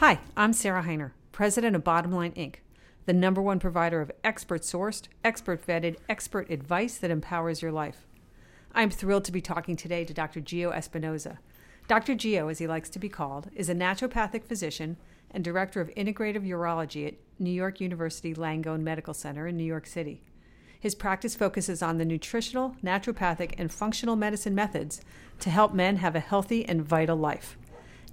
Hi, I'm Sarah Hiner, president of Bottomline Inc., the number one provider of expert sourced, expert vetted, expert advice that empowers your life. I'm thrilled to be talking today to Dr. Geo Espinosa. Dr. Geo, as he likes to be called, is a naturopathic physician and director of integrative urology at New York University Langone Medical Center in New York City. His practice focuses on the nutritional, naturopathic, and functional medicine methods to help men have a healthy and vital life.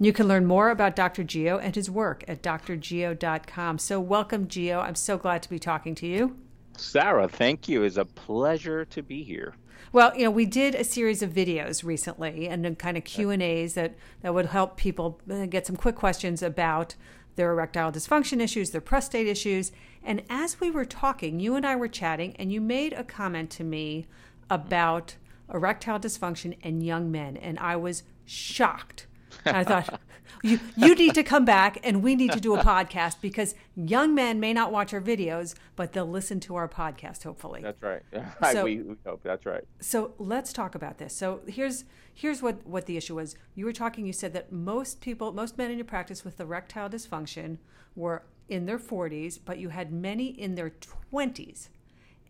You can learn more about Dr. Geo and his work at drgeo.com. So, welcome, Geo. I'm so glad to be talking to you. Sarah, thank you. It's a pleasure to be here. Well, you know, we did a series of videos recently and then kind of Q and A's that that would help people uh, get some quick questions about their erectile dysfunction issues, their prostate issues. And as we were talking, you and I were chatting, and you made a comment to me about erectile dysfunction in young men, and I was shocked. And I thought, you you need to come back and we need to do a podcast because young men may not watch our videos, but they'll listen to our podcast hopefully. That's right. So, we, we hope that's right. So let's talk about this. So here's here's what what the issue was. You were talking. You said that most people, most men in your practice with erectile dysfunction were in their 40s, but you had many in their 20s,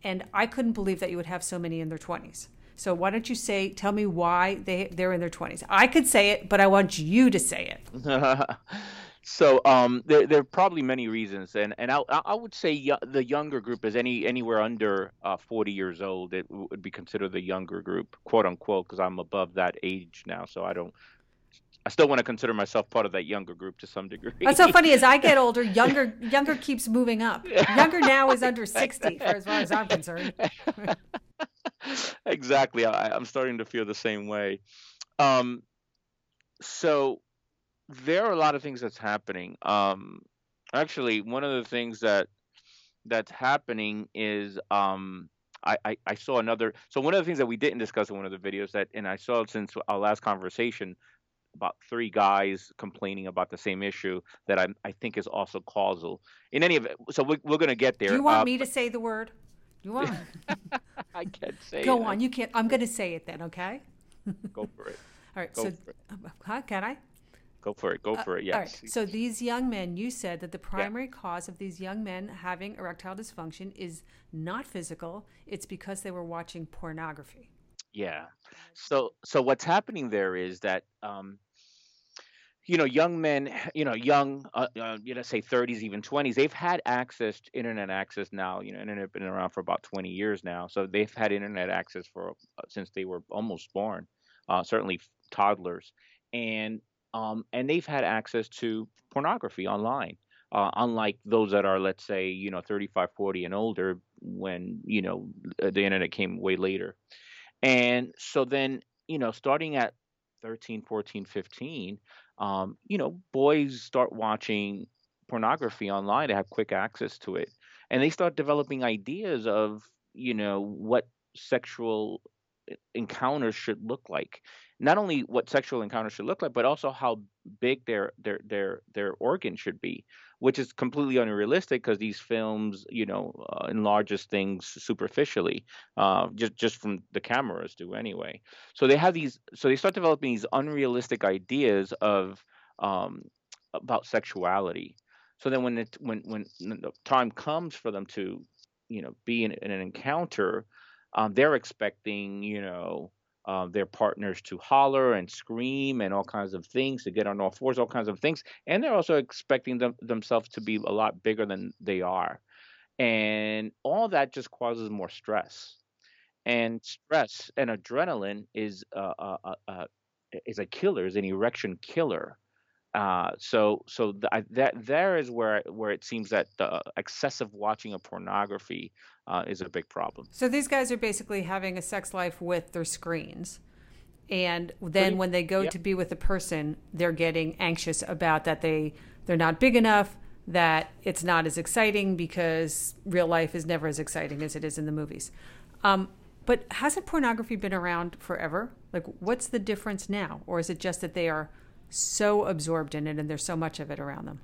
and I couldn't believe that you would have so many in their 20s. So why don't you say, tell me why they they're in their twenties? I could say it, but I want you to say it. so um, there there are probably many reasons, and and I I would say the younger group is any anywhere under uh, 40 years old. It would be considered the younger group, quote unquote, because I'm above that age now, so I don't I still want to consider myself part of that younger group to some degree. What's so funny as I get older, younger younger keeps moving up. Younger now is under sixty, for as far as I'm concerned. exactly. I, am starting to feel the same way. Um, so there are a lot of things that's happening. Um, actually, one of the things that that's happening is um, I, I, I, saw another. So one of the things that we didn't discuss in one of the videos that, and I saw since our last conversation, about three guys complaining about the same issue that I, I think is also causal. In any event, so we're, we're going to get there. Do you want uh, me to say the word? You want? I can't say. It. Go it. on. You can't. I'm going to say it then. Okay. Go for it. All right. Go so, uh, huh, can I? Go for it. Go uh, for it. Yes. All right. So these young men, you said that the primary yeah. cause of these young men having erectile dysfunction is not physical. It's because they were watching pornography. Yeah. So so what's happening there is that um, you know, young men, you know, young, uh, uh, you know, say 30s, even 20s, they've had access to internet access now. You know, internet been around for about 20 years now, so they've had internet access for uh, since they were almost born, uh, certainly toddlers, and um, and they've had access to pornography online. Uh, unlike those that are, let's say, you know, 35, 40 and older, when you know the internet came way later, and so then, you know, starting at 13, 14, 15, um, you know, boys start watching pornography online to have quick access to it. And they start developing ideas of, you know, what sexual encounters should look like. Not only what sexual encounters should look like, but also how big their their their their organ should be which is completely unrealistic because these films, you know, uh, enlarges things superficially, uh, just just from the cameras do anyway. So they have these, so they start developing these unrealistic ideas of um, about sexuality. So then when it when when the time comes for them to, you know, be in, in an encounter, um, they're expecting, you know, uh, their partners to holler and scream and all kinds of things to get on all fours, all kinds of things, and they're also expecting them, themselves to be a lot bigger than they are, and all that just causes more stress. And stress and adrenaline is uh, uh, uh, uh is a killer, is an erection killer. Uh, so so th- that there is where where it seems that the excessive watching of pornography uh, is a big problem. So these guys are basically having a sex life with their screens, and then Pretty, when they go to be with a person, they're getting anxious about that they they're not big enough, that it's not as exciting because real life is never as exciting as it is in the movies. Um, but hasn't pornography been around forever? Like, what's the difference now, or is it just that they are so absorbed in it and there's so much of it around them.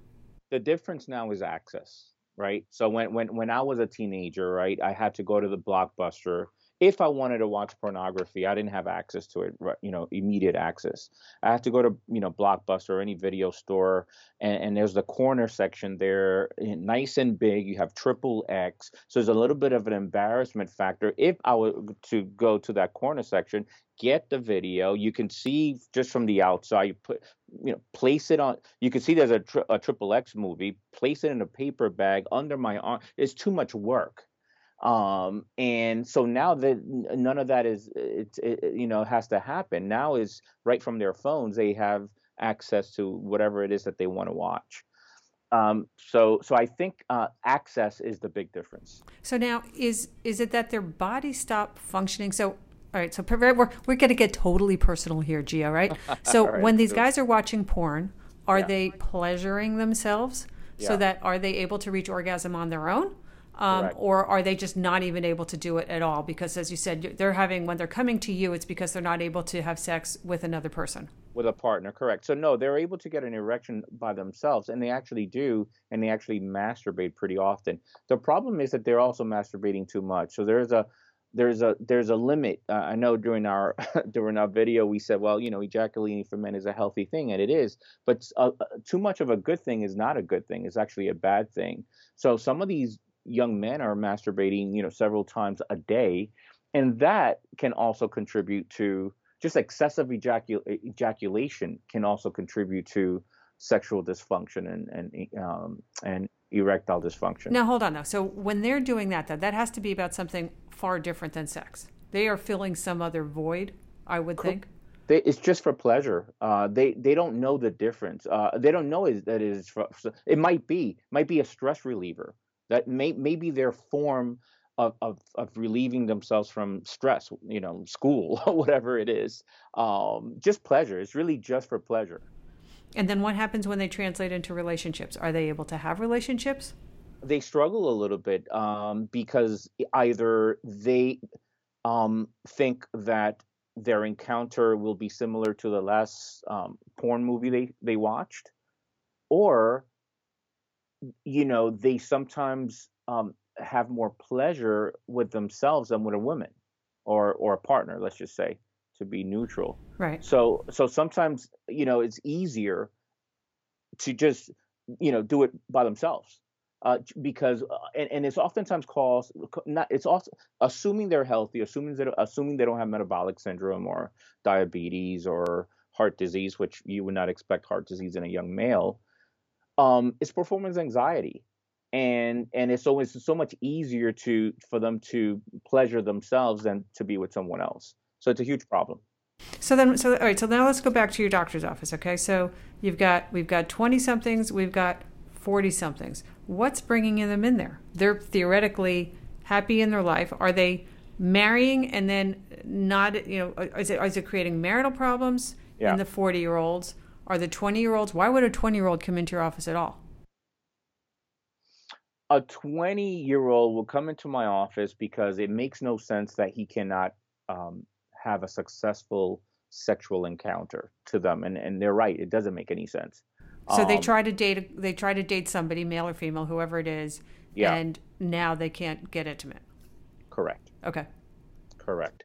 The difference now is access, right? So when when when I was a teenager, right, I had to go to the blockbuster if I wanted to watch pornography, I didn't have access to it, you know, immediate access. I had to go to, you know, Blockbuster or any video store, and, and there's the corner section there, eh, nice and big. You have triple X, so there's a little bit of an embarrassment factor. If I were to go to that corner section, get the video, you can see just from the outside. You put, you know, place it on. You can see there's a, tri- a triple X movie. Place it in a paper bag under my arm. It's too much work um and so now that none of that is it, it, you know has to happen now is right from their phones they have access to whatever it is that they want to watch. Um so so i think uh access is the big difference. So now is is it that their bodies stop functioning? So all right so we're we're going to get totally personal here Geo right? So right, when these guys are watching porn are yeah. they pleasuring themselves? Yeah. so that are they able to reach orgasm on their own um, or are they just not even able to do it at all? Because, as you said, they're having when they're coming to you, it's because they're not able to have sex with another person. With a partner, correct. So, no, they're able to get an erection by themselves, and they actually do, and they actually masturbate pretty often. The problem is that they're also masturbating too much. So, there's a there's a there's a limit. Uh, I know during our during our video we said, well, you know, ejaculating for men is a healthy thing, and it is. But uh, uh, too much of a good thing is not a good thing. It's actually a bad thing. So some of these young men are masturbating, you know, several times a day, and that can also contribute to just excessive ejacul- ejaculation can also contribute to sexual dysfunction and and um, and erectile dysfunction. Now hold on though. So when they're doing that, though, that has to be about something far different than sex. They are filling some other void, I would think. They, it's just for pleasure. Uh, they they don't know the difference. Uh, they don't know is that it is. For, it might be might be a stress reliever. That may maybe their form of, of, of relieving themselves from stress, you know, school, or whatever it is. Um, just pleasure. It's really just for pleasure. And then what happens when they translate into relationships? Are they able to have relationships? They struggle a little bit um, because either they um, think that their encounter will be similar to the last um, porn movie they, they watched, or you know, they sometimes um, have more pleasure with themselves than with a woman or or a partner. Let's just say to be neutral. Right. So so sometimes you know it's easier to just you know do it by themselves. Uh, because uh, and, and it's oftentimes called not it's also assuming they're healthy assuming that assuming they don't have metabolic syndrome or diabetes or heart disease which you would not expect heart disease in a young male um, it's performance anxiety. And and it's always so much easier to for them to pleasure themselves than to be with someone else. So it's a huge problem. So then so all right so now let's go back to your doctor's office okay? So you've got we've got 20 somethings we've got 40 somethings. What's bringing them in there? They're theoretically happy in their life. Are they marrying and then not you know is it, is it creating marital problems yeah. in the 40 year olds are the 20 year olds, why would a 20 year old come into your office at all? A 20 year old will come into my office because it makes no sense that he cannot um, have a successful sexual encounter to them. And, and they're right, it doesn't make any sense. So um, they try to date they try to date somebody, male or female, whoever it is, yeah. and now they can't get intimate. Correct. Okay. Correct.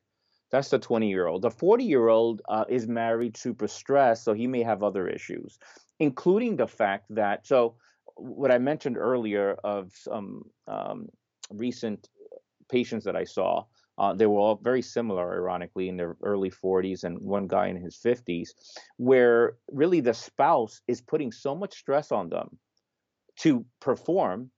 That's the 20 year old. The 40 year old uh, is married, super stressed, so he may have other issues, including the fact that, so what I mentioned earlier of some um, recent patients that I saw, uh, they were all very similar, ironically, in their early 40s and one guy in his 50s, where really the spouse is putting so much stress on them to perform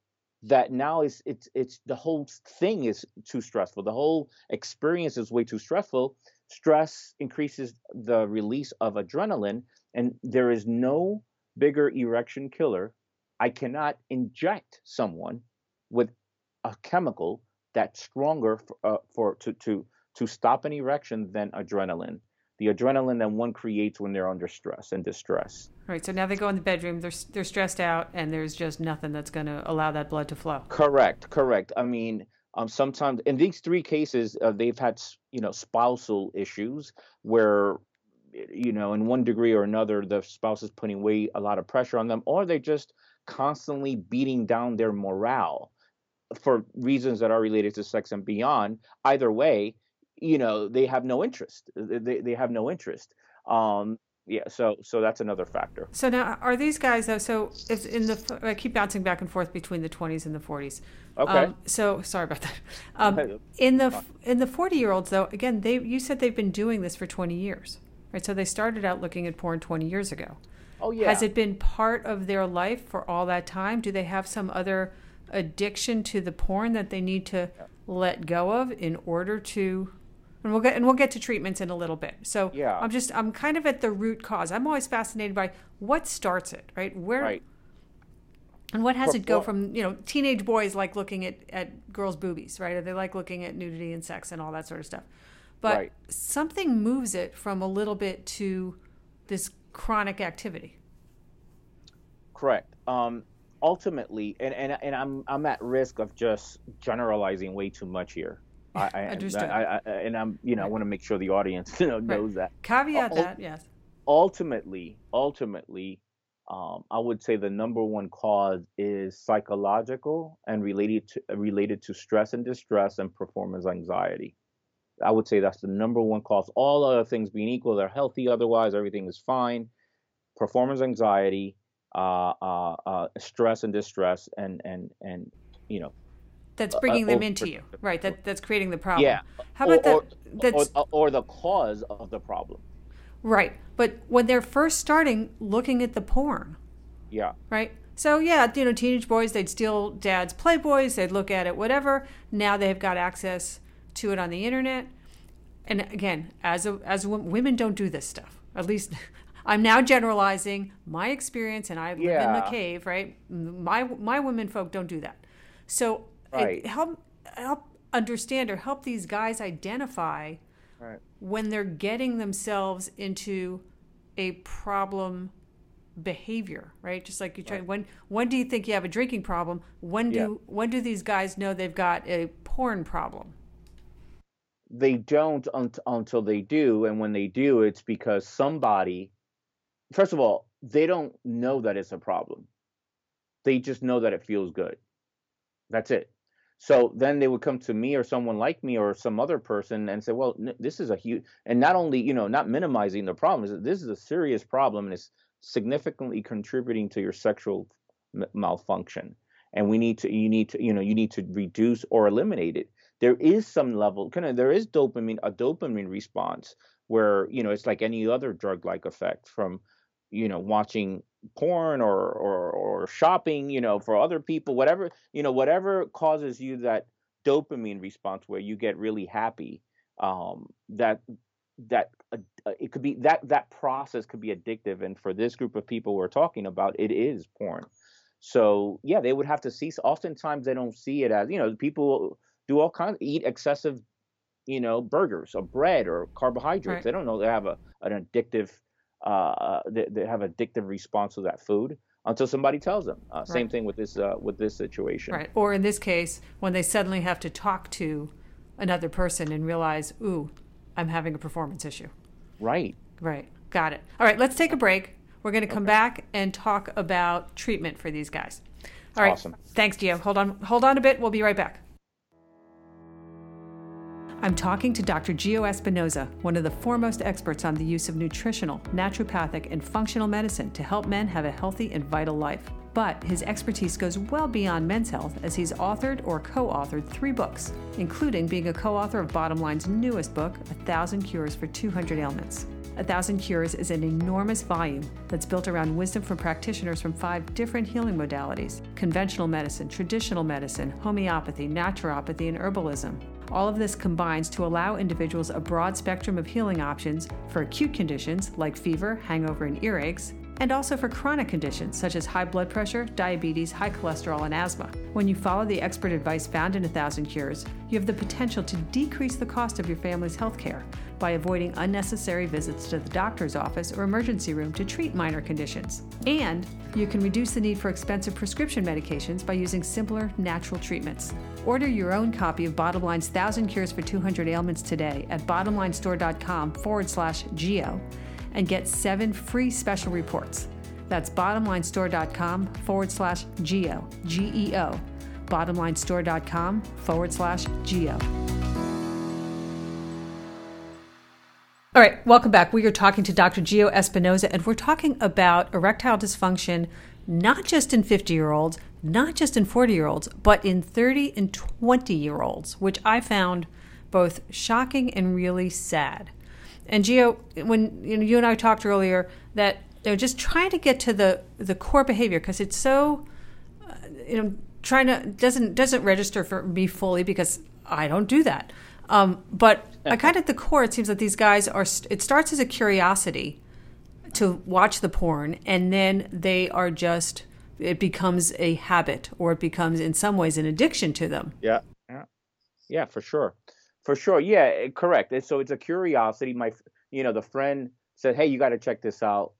that now is it's it's the whole thing is too stressful. The whole experience is way too stressful. Stress increases the release of adrenaline and there is no bigger erection killer. I cannot inject someone with a chemical that's stronger for, uh, for to to to stop an erection than adrenaline the adrenaline that one creates when they're under stress and distress. Right. So now they go in the bedroom. They're they're stressed out, and there's just nothing that's going to allow that blood to flow. Correct. Correct. I mean, um, sometimes in these three cases, uh, they've had you know spousal issues where you know in one degree or another the spouse is putting way a lot of pressure on them, or they're just constantly beating down their morale for reasons that are related to sex and beyond. Either way, you know, they have no interest. They they have no interest. Um, yeah, so so that's another factor. So now, are these guys though? So it's in the I keep bouncing back and forth between the 20s and the 40s. Okay. Um, so sorry about that. Um, in the in the 40 year olds though, again, they you said they've been doing this for 20 years, right? So they started out looking at porn 20 years ago. Oh yeah. Has it been part of their life for all that time? Do they have some other addiction to the porn that they need to let go of in order to and we'll get and we'll get to treatments in a little bit. So Yeah. I'm just I'm kind of at the root cause. I'm always fascinated by what starts it, right? Where right. and what has For- it go well- from, you know, teenage boys like looking at, at girls' boobies, right? Or they like looking at nudity and sex and all that sort of stuff. But Right. something moves it from a little bit to this chronic activity. Correct. Um, ultimately, and, and and I'm I'm at risk of just generalizing way too much here. I, I, Understood. I, I, and I'm you know I want to make sure the audience you know, knows that. Caveat that, yes. ultimately, ultimately, um, I would say the number one cause is psychological and related to related to stress and distress and performance anxiety. I would say that's the number one cause. All other things being equal, they're healthy. Otherwise, everything is fine. Performance anxiety, uh, uh, uh, stress and distress, and and and you know, That's uh, bringing them into you, right? That that's creating the problem. yeah. How about or, that? That's or, or the cause of the problem. right. But when they're first starting looking at the porn, Yeah. right? So yeah, you know, teenage boys they'd steal dad's Playboys, they'd look at it, whatever. Now they've got access to it on the internet. And again, as a, as a, women don't do this stuff. At least I'm now generalizing my experience, and I live in the cave, right? My my women folk don't do that. So Right. help help understand or help these guys identify Right. when they're getting themselves into a problem behavior, right? Just like you try when when do you think you have a drinking problem? When do Yeah. when do these guys know they've got a porn problem? they don't unt- until they do and when they do it's because somebody first of all they don't know that it's a problem they just know that it feels good that's it so then they would come to me or someone like me or some other person and say well this is a huge and not only you know not minimizing the problem is this is a serious problem and it's significantly contributing to your sexual m- malfunction. And we need to you need to you know you need to reduce or eliminate it. There is some level kind of there is dopamine a dopamine response where you know it's like any other drug like effect from you know watching porn or or or shopping you know for other people whatever you know whatever causes you that dopamine response where you get really happy um that that uh, uh, it could be that that process could be addictive. And for this group of people we're talking about it is porn. So yeah they would have to see oftentimes they don't see it as you know people do all kinds eat excessive you know burgers or bread or carbohydrates. Right. they don't know they have a an addictive uh they, they have addictive response to that food until somebody tells them uh, same Right. thing with this uh with this situation Right. Or in this case, when they suddenly have to talk to another person and realize, ooh, I'm having a performance issue. right Right. Got it. All right, let's take a break. We're going to come back and talk about treatment for these guys. All right. Awesome. Thanks, Geo. Hold on. Hold on a bit. We'll be right back. I'm talking to Dr. Geo Espinosa, one of the foremost experts on the use of nutritional, naturopathic, and functional medicine to help men have a healthy and vital life. But his expertise goes well beyond men's health as he's authored or co authored three books, including being a co author of Bottom Line's newest book, A Thousand Cures for 200 Ailments. A Thousand Cures is an enormous volume that's built around wisdom from practitioners from five different healing modalities conventional medicine, traditional medicine, homeopathy, naturopathy, and herbalism. All of this combines to allow individuals a broad spectrum of healing options for acute conditions like fever, hangover, and earaches, and also for chronic conditions such as high blood pressure, diabetes, high cholesterol, and asthma. When you follow the expert advice found in A Thousand Cures, you have the potential to decrease the cost of your family's health care by avoiding unnecessary visits to the doctor's office or emergency room to treat minor conditions. And you can reduce the need for expensive prescription medications by using simpler, natural treatments. Order your own copy of Bottomline's Thousand Cures for 200 Ailments today at bottomlinestore.com forward slash geo and get seven free special reports. That's bottomlinestore.com forward slash geo, G E O. bottomlinestore.com forward slash geo. All right, welcome back. We are talking to Dr. Geo Espinosa, and we're talking about erectile dysfunction not just in 50 year olds, not just in 40 year olds, but in 30 and 20 year olds, which I found both shocking and really sad. And Geo, when you, know, you and I talked earlier, that they're just trying to get to the the core behavior because it's so, uh, you know, trying to doesn't doesn't register for me fully because I don't do that. Um, but I kind of at the core, it seems that these guys are. It starts as a curiosity to watch the porn, and then they are just. It becomes a habit, or it becomes, in some ways, an addiction to them. Yeah, yeah, yeah, for sure, for sure. Yeah, eh, correct. So it's a curiosity. My, you know, the friend said, "Hey, you got to check this out,"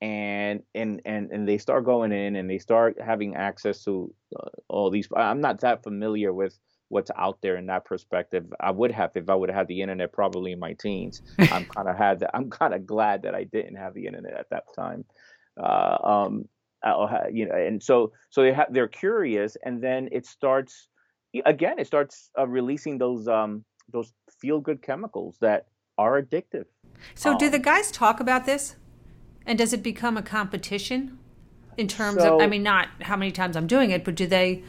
and and and and they start going in, and they start having access to uh, all these. I'm not that familiar with what's out there in that perspective. I would have if I would have had the internet probably in my teens. I'm kind of had that. I'm kind of glad that I didn't have the internet at that time. Uh, um, you know, and so so they have they're curious, and then it starts again. It starts uh, releasing those um, those feel good chemicals that are addictive. So, um, do the guys talk about this? And does it become a competition in terms so, of? I mean, not how many times I'm doing it, but do they?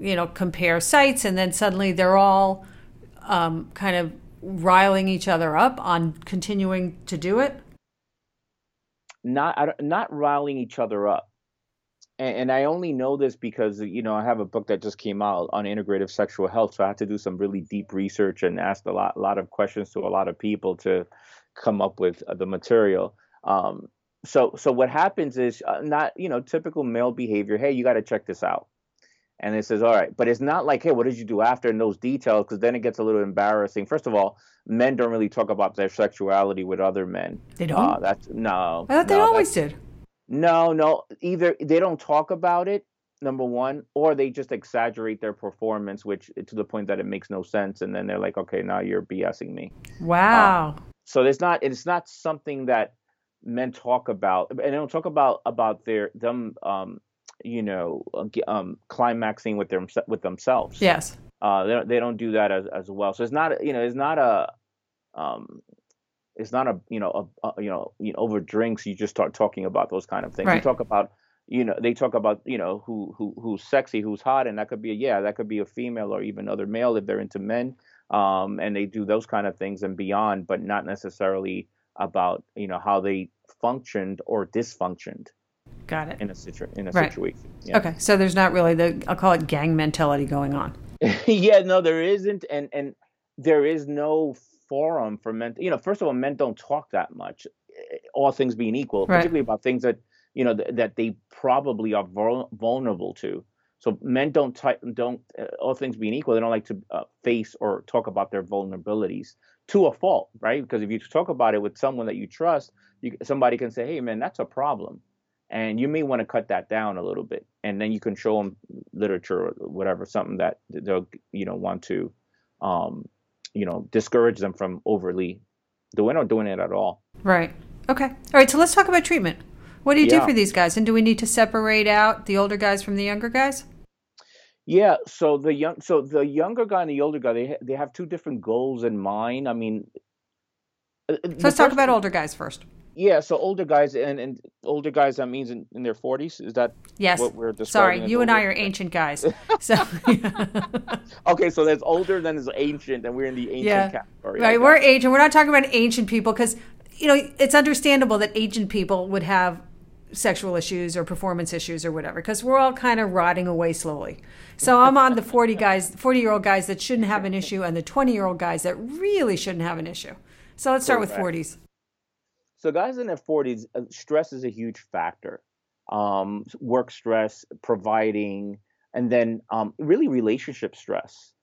you know, compare sites, and then suddenly they're all um, kind of riling each other up on continuing to do it? Not not riling each other up, and, and, I only know this because you know I have a book that just came out on integrative sexual health, so I had to do some really deep research and ask a lot a lot of questions to a lot of people to come up with uh, the material. Um, so so what happens is uh, not you know typical male behavior. Hey, you got to check this out and it says, all right, but it's not like, hey, what did you do after in those details? Because then it gets a little embarrassing. First of all, men don't really talk about their sexuality with other men. They don't. Uh, that's no. I thought no, they always did. No, no. Either they don't talk about it, number one, or they just exaggerate their performance, which to the point that it makes no sense, and then they're like, okay, now you're BSing me. Wow. so it's not. It's not something that men talk about, and they don't talk about about their them um, you know, um, climaxing with them with themselves. Yes. Uh, they they don't do that as as well. So it's not you know it's not a um, it's not a you know a, a, you know you know over drinks you just start talking about those kind of things. Right. You talk about you know they talk about you know who who who's sexy, who's hot, and that could be a, yeah that could be a female or even other male if they're into men. Um, and they do those kind of things and beyond, but not necessarily about you know how they functioned or dysfunctioned. Got it. In a situ- in a right. situation. Yeah. Okay, so there's not really the I'll call it gang mentality going on. yeah, no, there isn't, and and there is no forum for men. You know, first of all, men don't talk that much. Eh, all things being equal, right. particularly about things that you know th- that they probably are vul- vulnerable to. So men don't t- don't uh, all things being equal, they don't like to uh, face or talk about their vulnerabilities to a fault, right? Because if you talk about it with someone that you trust, you, somebody can say, "Hey, man, that's a problem." and you may want to cut that down a little bit and then you can show them literature or whatever something that they'll you know want to um, you know discourage them from overly doing or doing it at all. Right. Okay. All right so let's talk about treatment. What do you yeah. do for these guys? And do we need to separate out the older guys from the younger guys? Yeah so the young so the younger guy and the older guy they they have two different goals in mind. I mean uh, so let's talk about older guys first yeah, so older guys and, and older guys that means in, in their forties. Is that yes? What we're describing Sorry, you and I are ancient guys. So okay, so that's older than is ancient, and we're in the ancient yeah. category. Right, we're ancient. We're not talking about ancient people because you know it's understandable that ancient people would have sexual issues or performance issues or whatever because we're all kind of rotting away slowly. So I'm on the 40 guys, 40 year old guys that shouldn't have an issue and the 20 year old guys that really shouldn't have an issue. So let's start with 40s. So guys in their 40s, uh, stress is a huge factor. Um, work stress, providing, and then um, really relationship stress.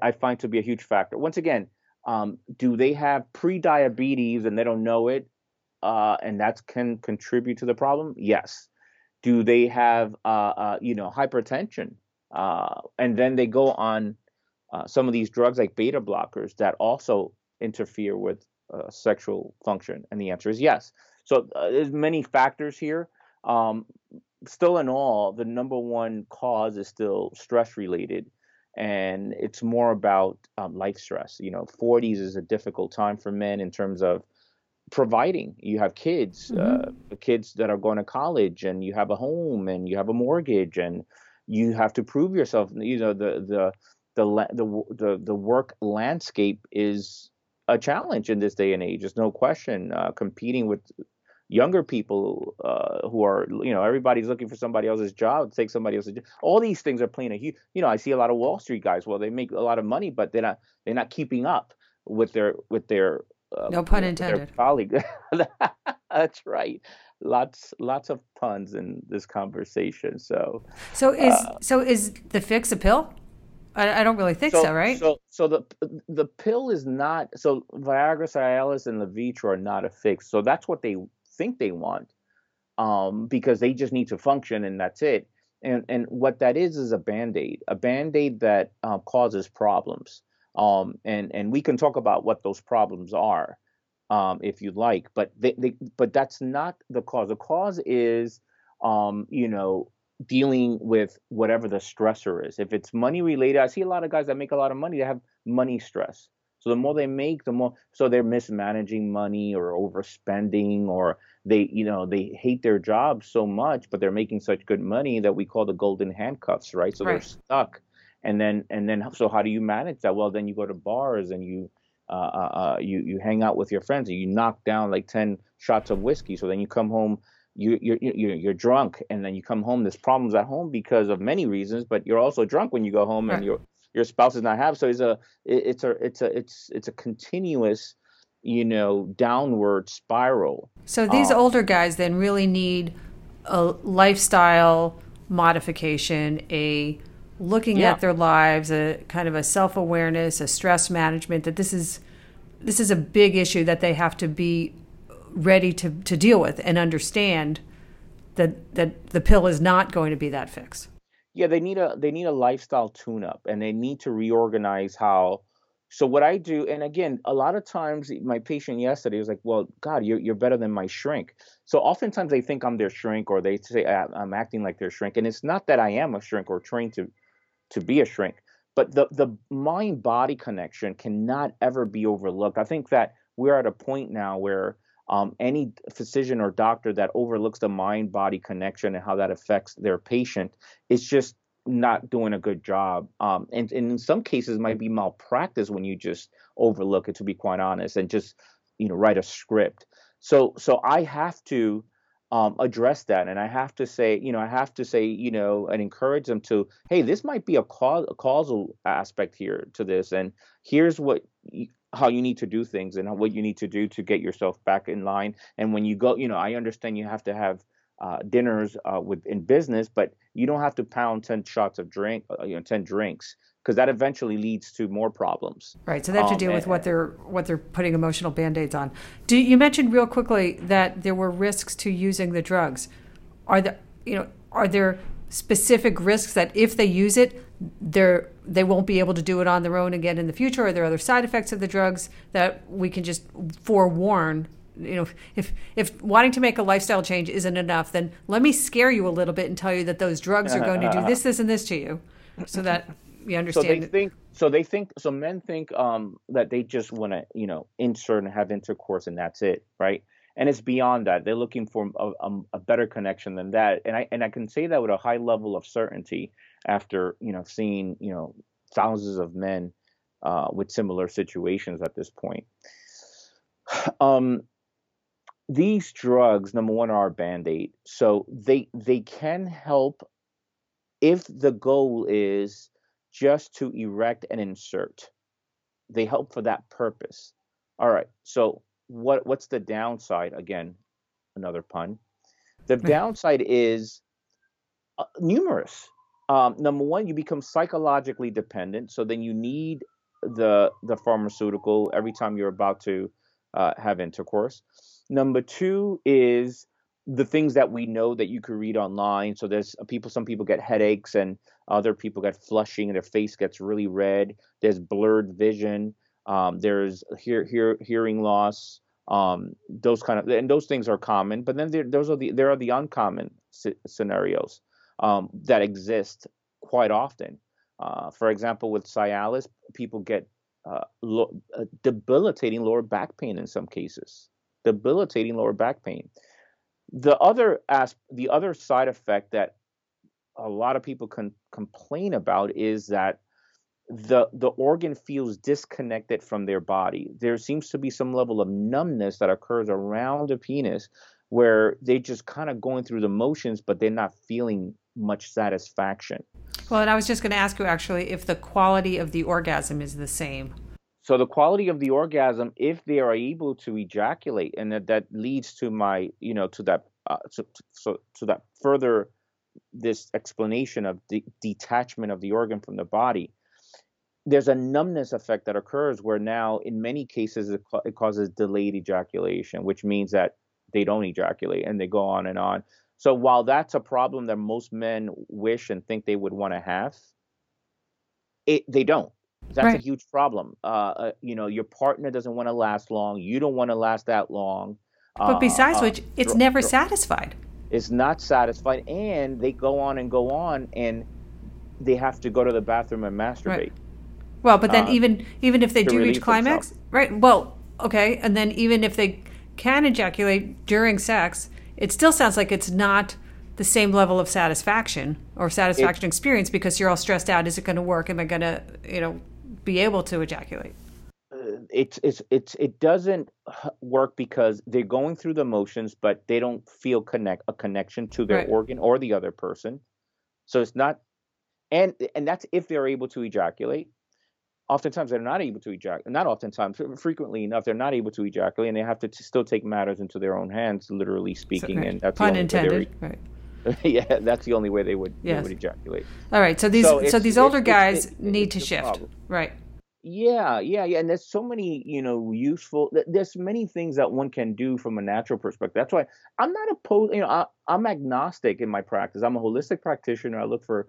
I find to be a huge factor. Once again, um, do they have pre-diabetes and they don't know it, uh, and that can contribute to the problem? Yes. Do they have, uh, uh, you know, hypertension, uh, and then they go on uh, some of these drugs like beta blockers that also interfere with uh, sexual function? And the answer is yes. So uh, there's many factors here. Um, still in all, the number one cause is still stress related. And it's more about um, life stress. You know, 40s is a difficult time for men in terms of providing. You have kids, mm-hmm. uh, kids that are going to college, and you have a home, and you have a mortgage, and you have to prove yourself. You know, the the the the the, the work landscape is a challenge in this day and age. There's no question. Uh, competing with younger people uh, who are, you know, everybody's looking for somebody else's job, take somebody else's. Job. All these things are playing a huge. You know, I see a lot of Wall Street guys. Well, they make a lot of money, but they're not they're not keeping up with their with their. Uh, no pun intended. Colleague. That's right. Lots lots of puns in this conversation. So. So is uh, so is the fix a pill? I, I don't really think so, so, right? So, so the the pill is not. So Viagra, Cialis, and Levitra are not a fix. So that's what they think they want, um, because they just need to function, and that's it. And and what that is is a band aid, a band aid that uh, causes problems. Um, and and we can talk about what those problems are, um, if you'd like. But they, they, but that's not the cause. The cause is, um, you know, dealing with whatever the stressor is. If it's money related, I see a lot of guys that make a lot of money that have money stress. So the more they make, the more so they're mismanaging money or overspending or they, you know, they hate their job so much, but they're making such good money that we call the golden handcuffs, right? So right. they're stuck. And then and then so how do you manage that? Well, then you go to bars and you uh, uh, uh you you hang out with your friends and you knock down like 10 shots of whiskey. So then you come home you you're, you're you're drunk and then you come home there's problems at home because of many reasons but you're also drunk when you go home and your your spouse does not have so it's a it's a it's a it's it's a continuous you know downward spiral so these um, older guys then really need a lifestyle modification a looking yeah. at their lives a kind of a self-awareness a stress management that this is this is a big issue that they have to be ready to, to deal with and understand that that the pill is not going to be that fix. Yeah, they need a they need a lifestyle tune up and they need to reorganize how so what I do, and again, a lot of times my patient yesterday was like, "Well, God, you're you're better than my shrink." So oftentimes they think I'm their shrink, or they say ah, I'm acting like their shrink, and it's not that I am a shrink or trained to to be a shrink, but the the mind body connection cannot ever be overlooked. I think that we're at a point now where um, any physician or doctor that overlooks the mind body connection and how that affects their patient is just not doing a good job. Um, and, and, in some cases might be malpractice when you just overlook it, to be quite honest, and just you know write a script. So so I have to um, address that, and I have to say, you know, I have to say, you know, and encourage them to, hey, this might be a, a causal aspect here to this, and here's what how you need to do things and what you need to do to get yourself back in line. And when you go, you know, I understand you have to have uh, dinners uh, with in business, but you don't have to pound ten shots of drink, uh, you know, ten drinks, because that eventually leads to more problems. Right. So they have to um, deal with what they're what they're putting emotional band-aids on. Do you mentioned real quickly that there were risks to using the drugs? Are there you know are there specific risks that if they use it, they're they won't be able to do it on their own again in the future? Are there other side effects of the drugs that we can just forewarn? You know, if if wanting to make a lifestyle change isn't enough, then let me scare you a little bit and tell you that those drugs are going to do this, this, and this to you, so that you understand. So they think. So they think. So men think um, that they just want to, you know, insert and have intercourse, and that's it, right? and it's beyond that. They're looking for a, a, a, better connection than that, and I and I can say that with a high level of certainty after you know seeing you know thousands of men uh, with similar situations at this point. Um, these drugs, number one, are a band aid, so they they can help if the goal is just to erect and insert. They help for that purpose. All right, so what what's the downside? Again, another pun. The downside is uh, numerous. Um, number one, you become psychologically dependent, so then you need the the pharmaceutical every time you're about to uh, have intercourse. Number two is the things that we know that you could read online. So there's people, some people get headaches, and other people get flushing, and their face gets really red. There's blurred vision. Um, there's hear, hear, hearing loss. Um, those kind of and those things are common, but then there, those are the there are the uncommon scenarios um, that exist quite often. Uh, for example, with Cialis, people get uh, lo- uh, debilitating lower back pain in some cases. Debilitating lower back pain. The other as the other side effect that a lot of people can complain about is that the the organ feels disconnected from their body. There seems to be some level of numbness that occurs around the penis where they're just kind of going through the motions, but they're not feeling much satisfaction. Well, and I was just going to ask you actually if the quality of the orgasm is the same. So the quality of the orgasm, if they are able to ejaculate, and that, that leads to my, you know, to that, uh, to, so to that further, this explanation of the detachment of the organ from the body. There's a numbness effect that occurs where now, in many cases, it, it causes delayed ejaculation, which means that they don't ejaculate and they go on and on. So while that's a problem that most men wish and think they would want to have, it they don't. That's right. a huge problem. Uh, uh, you know, your partner doesn't want to last long. You don't want to last that long. But uh, besides uh, which, it's never satisfied. It's not satisfied, and they go on and go on, and they have to go to the bathroom and masturbate. Right. Well, but then uh, even even if they do reach climax, right? Well, okay, and then even if they can ejaculate during sex, it still sounds like it's not the same level of satisfaction or satisfaction it, experience because you're all stressed out. Is it going to work? Am I going to, you know, be able to ejaculate? Uh, it's it's it's it doesn't work because they're going through the motions, but they don't feel connect a connection to their right. organ or the other person. So it's not, and and that's if they're able to ejaculate oftentimes they're not able to ejaculate. Not oftentimes, frequently enough, they're not able to ejaculate, and they have to t- still take matters into their own hands, literally speaking. And that's pun intended. Right. yeah, that's the only way they would, yes. they would ejaculate. All right. So these so, so these older guys it, need to shift. Problem. Right. Yeah, yeah, yeah, and there's so many, you know, useful. There's many things that one can do from a natural perspective. That's why I'm not opposed. You know, I, I'm agnostic in my practice. I'm a holistic practitioner. I look for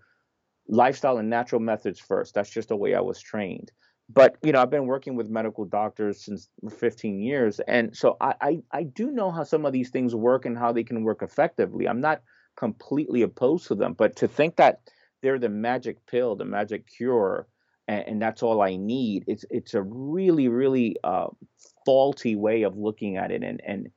lifestyle and natural methods first. That's just the way I was trained. But you know, I've been working with medical doctors since 15 years, and so I, I, I do know how some of these things work and how they can work effectively. I'm not completely opposed to them, but to think that they're the magic pill, the magic cure, and, and that's all I need, it's it's a really really uh, faulty way of looking at it, and and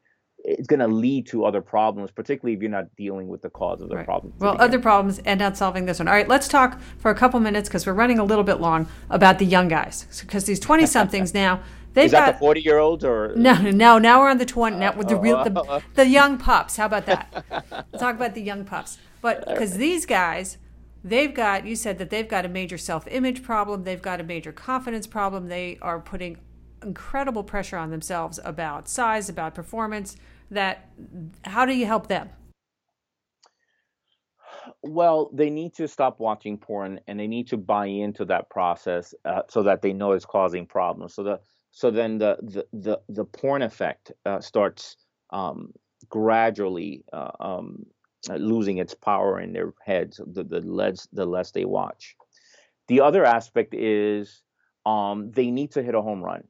it's going to lead to other problems, particularly if you're not dealing with the cause of the right. problem. Well, other problems and not solving this one. All right, let's talk for a couple minutes because we're running a little bit long about the young guys. Because these 20 somethings now, they've Is that got the 40 year olds or no, no. Now we're on the 20. Now with the real the, oh, the young pups. How about that? let's talk about the young pups. But because these guys, they've got you said that they've got a major self image problem. They've got a major confidence problem. They are putting incredible pressure on themselves about size, about performance that how do you help them? Well, they need to stop watching porn and they need to buy into that process uh, so that they know it's causing problems. So the so then the the the, the porn effect uh, starts um, gradually uh, um, losing its power in their heads. The the less the less they watch. The other aspect is um, they need to hit a home run,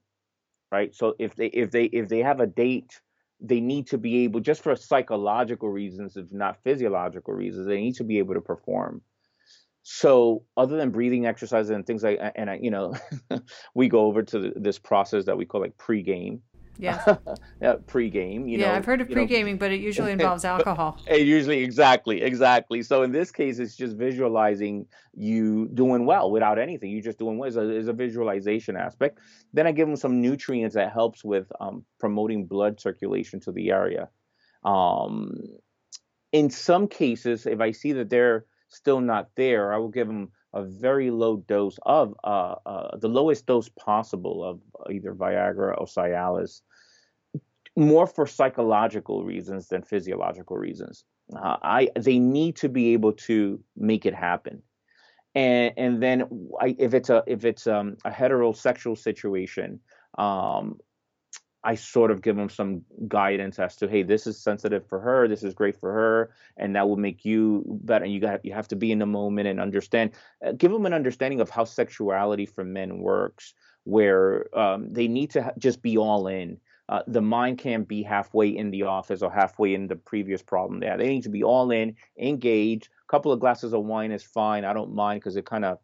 right? So if they if they if they have a date they need to be able, just for psychological reasons, if not physiological reasons, they need to be able to perform. So, other than breathing exercises and things like, and I, you know, we go over to this process that we call like pre-game, yeah. yeah pre-game. You yeah, know, I've heard of pre-gaming, know. but it usually involves alcohol. it usually, exactly, exactly. So in this case, it's just visualizing you doing well without anything. You're just doing well. It's a, it's a visualization aspect. Then I give them some nutrients that helps with um, promoting blood circulation to the area. Um, in some cases, if I see that they're still not there, I will give them a very low dose of uh, uh, the lowest dose possible of either Viagra or Cialis, more for psychological reasons than physiological reasons. Uh, I they need to be able to make it happen, and and then I, if it's a if it's um, a heterosexual situation, um, I sort of give them some guidance as to, hey, this is sensitive for her, this is great for her, and that will make you better. And you got you have to be in the moment and understand. Uh, give them an understanding of how sexuality for men works, where um, they need to ha- just be all in. uh, the mind can't be halfway in the office or halfway in the previous problem there. They need to be all in, engaged. A couple of glasses of wine is fine. I don't mind because it kind of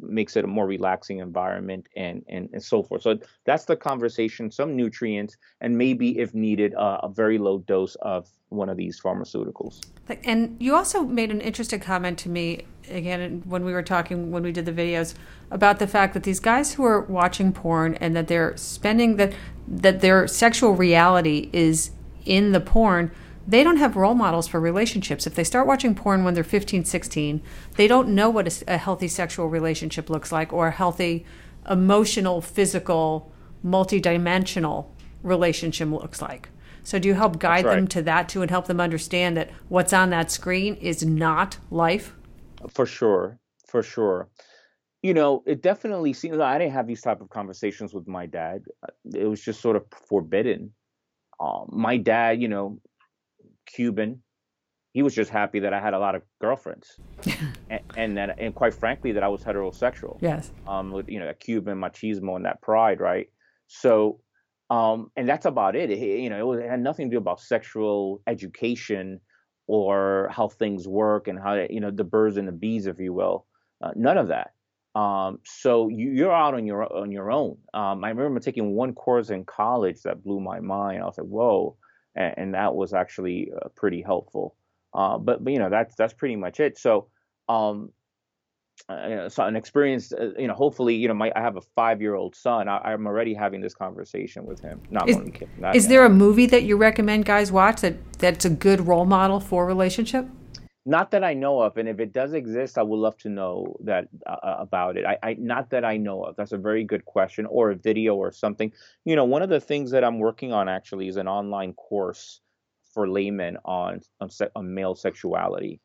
makes it a more relaxing environment and, and, and so forth. So that's the conversation, some nutrients, and maybe if needed, uh, a very low dose of one of these pharmaceuticals. And you also made an interesting comment to me again when we were talking when we did the videos about the fact that these guys who are watching porn and that they're spending that that their sexual reality is in the porn they don't have role models for relationships if they start watching porn when they're 15 16 they don't know what a, a healthy sexual relationship looks like or a healthy emotional physical multidimensional relationship looks like so do you help guide right. them to that too and help them understand that what's on that screen is not life? For sure. For sure. You know, it definitely seems I didn't have these type of conversations with my dad. It was just sort of forbidden. Um, my dad, you know, Cuban, he was just happy that I had a lot of girlfriends, and, and that, and quite frankly, that I was heterosexual. Yes. Um, with you know, a Cuban machismo and that pride, right? So um, and that's about it. it you know, it, was, it, had nothing to do about sexual education or how things work and how you know the birds and the bees, if you will. Uh, none of that. Um, so you, are out on your on your own. Um, I remember taking one course in college that blew my mind. I was like, whoa, and, and that was actually uh, pretty helpful. Uh, but, but you know that's that's pretty much it. So um, uh, so an experience uh, you know hopefully you know my i have a five year old son I, am already having this conversation with him not is, kid, not is there a movie that you recommend guys watch that that's a good role model for relationship not that i know of and if it does exist i would love to know that uh, uh, about it. I, I not that i know of. That's a very good question or a video or something. You know one of the things that i'm working on actually is an online course for laymen on on, se- on male sexuality.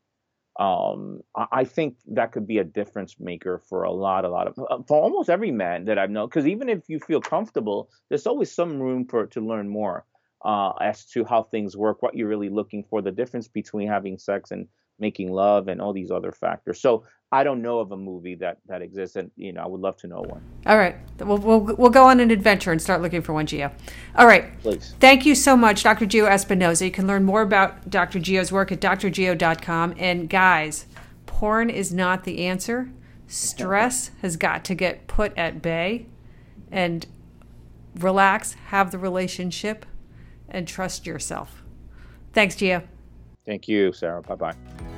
Um, I think that could be a difference maker for a lot, a lot of, uh, for almost every man that I've known. Because even if you feel comfortable, there's always some room for to learn more uh, as to how things work, what you're really looking for, the difference between having sex and making love and all these other factors. So I don't know of a movie that that exists, and you know I would love to know one. All right, we'll we'll, we'll go on an adventure and start looking for one, Geo. All right, please. Thank you so much, Dr. Geo Espinosa. You can learn more about Dr. Geo's work at drgeo.com. And guys, porn is not the answer. Stress has got to get put at bay, and relax, have the relationship, and trust yourself. Thanks, Geo. Thank you, Sarah. Bye bye.